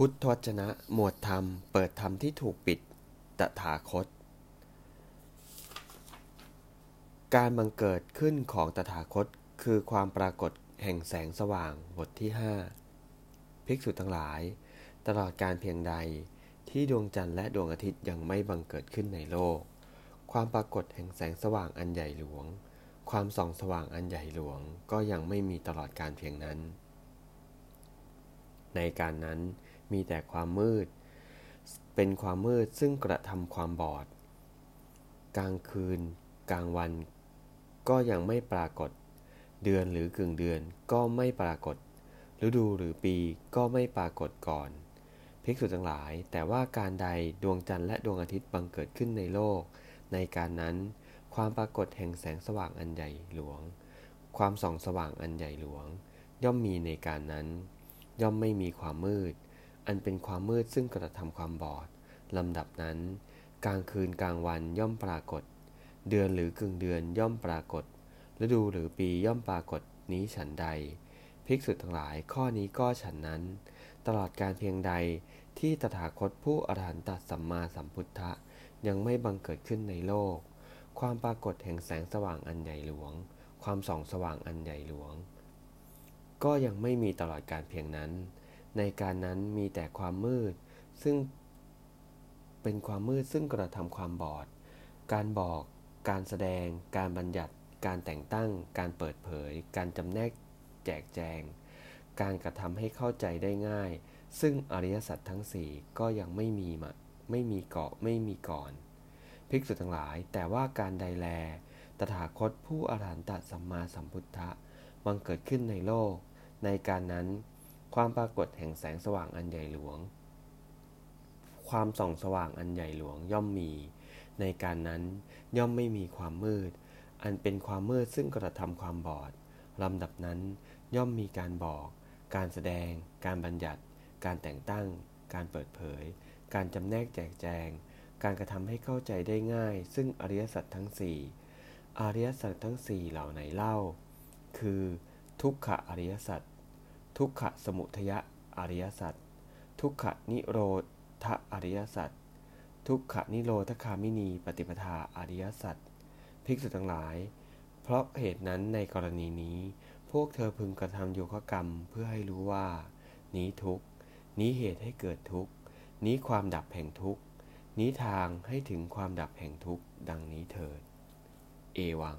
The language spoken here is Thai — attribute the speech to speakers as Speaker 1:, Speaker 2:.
Speaker 1: พุทธวจนะหมวดธรรม เปิดธรรมที่ถูกปิด ตถาคต การบังเกิดขึ้นของตถาคตคือความปรากฏแห่งแสงสว่างบทที่ห้าภิกษุทั้งหลาย ตลอดการเพียงใดที่ดวงจันทร์และดวงอาทิตย์ยังไม่บังเกิดขึ้นในโลก ความปรากฏแห่งแสงสว่างอันใหญ่หลวง ความส่องสว่างอันใหญ่หลวงก็ยังไม่มีตลอดการเพียงนั้น ในการนั้น มีแต่ความมืด เป็นความมืดซึ่งกระทำความบอด กลางคืน กลางวัน ก็ยังไม่ปรากฏ เดือนหรือกึ่งเดือนก็ไม่ปรากฏ ฤดูหรือปีก็ไม่ปรากฏก่อนภิกษุทั้งหลาย แต่ว่าการใดดวงจันทร์และดวงอาทิตย์บังเกิดขึ้นในโลก ในการนั้นความปรากฏแห่งแสงสว่างอันใหญ่หลวง ความส่องสว่างอันใหญ่หลวง ย่อมมีในการนั้น ย่อมไม่มีความมืด อันเป็นความมืดซึ่งกระทำความบอดลำดับนั้น กลางคืนกลางวันย่อมปรากฏ เดือนหรือกึ่งเดือนย่อมปรากฏฤดูหรือปีย่อมปรากฏนี้ฉันใด ภิกษุทั้งหลายข้อนี้ก็ฉันนั้น ตลอดการเพียงใดที่ตถาคตผู้อรหันตสัมมาสัมพุทธะยังไม่บังเกิดขึ้นในโลก ความปรากฏแห่งแสงสว่างอันใหญ่หลวง ความส่องสว่างอันใหญ่หลวง ก็ยังไม่มีตลอดการเพียงนั้น ในการนั้นมีแต่ความมืด ซึ่งเป็นความมืดซึ่งกระทำความบอด การบอก การแสดง การบัญญัติ การแต่งตั้ง การเปิดเผย การจำแนกแจกแจง การกระทำให้เข้าใจได้ง่าย ซึ่งอริยสัจทั้งสี่ก็ยังไม่มีมาไม่มีเกาะไม่มีก่อน ภิกษุทั้งหลาย แต่ว่าการใดแล ตถาคตผู้อรหันตสัมมาสัมพุทธะบังเกิดขึ้นในโลก ในการนั้น ความปรากฏแห่งแสงสว่างอันใหญ่หลวง ความส่องสว่างอันใหญ่หลวงย่อมมี ในการนั้นย่อมไม่มีความมืด อันเป็นความมืดซึ่งกระทำความบอดลำดับนั้นย่อมมีการบอก การแสดง การบัญญัติ การแต่งตั้ง การเปิดเผย การจำแนกแจกแจง การกระทำให้เข้าใจได้ง่าย ซึ่งอริยสัจทั้งสี่อริยสัจทั้งสี่เหล่าไหนเล่า คือ ทุกขอริยสัจ ทุกขสมุทยะอริยสัจทุกขนิโรธอริยสัจทุกขนิโรธคามินีปฏิปทาอริยสัจภิกษุทั้งหลาย เพราะเหตุนั้นในกรณีนี้ พวกเธอพึงกระทำโยคะกรรมเพื่อให้รู้ว่า นี้ทุกนี้เหตุให้เกิดทุกนี้ความดับแห่งทุกนี้ทางให้ถึงความดับแห่งทุกดังนี้เถิด เอวัง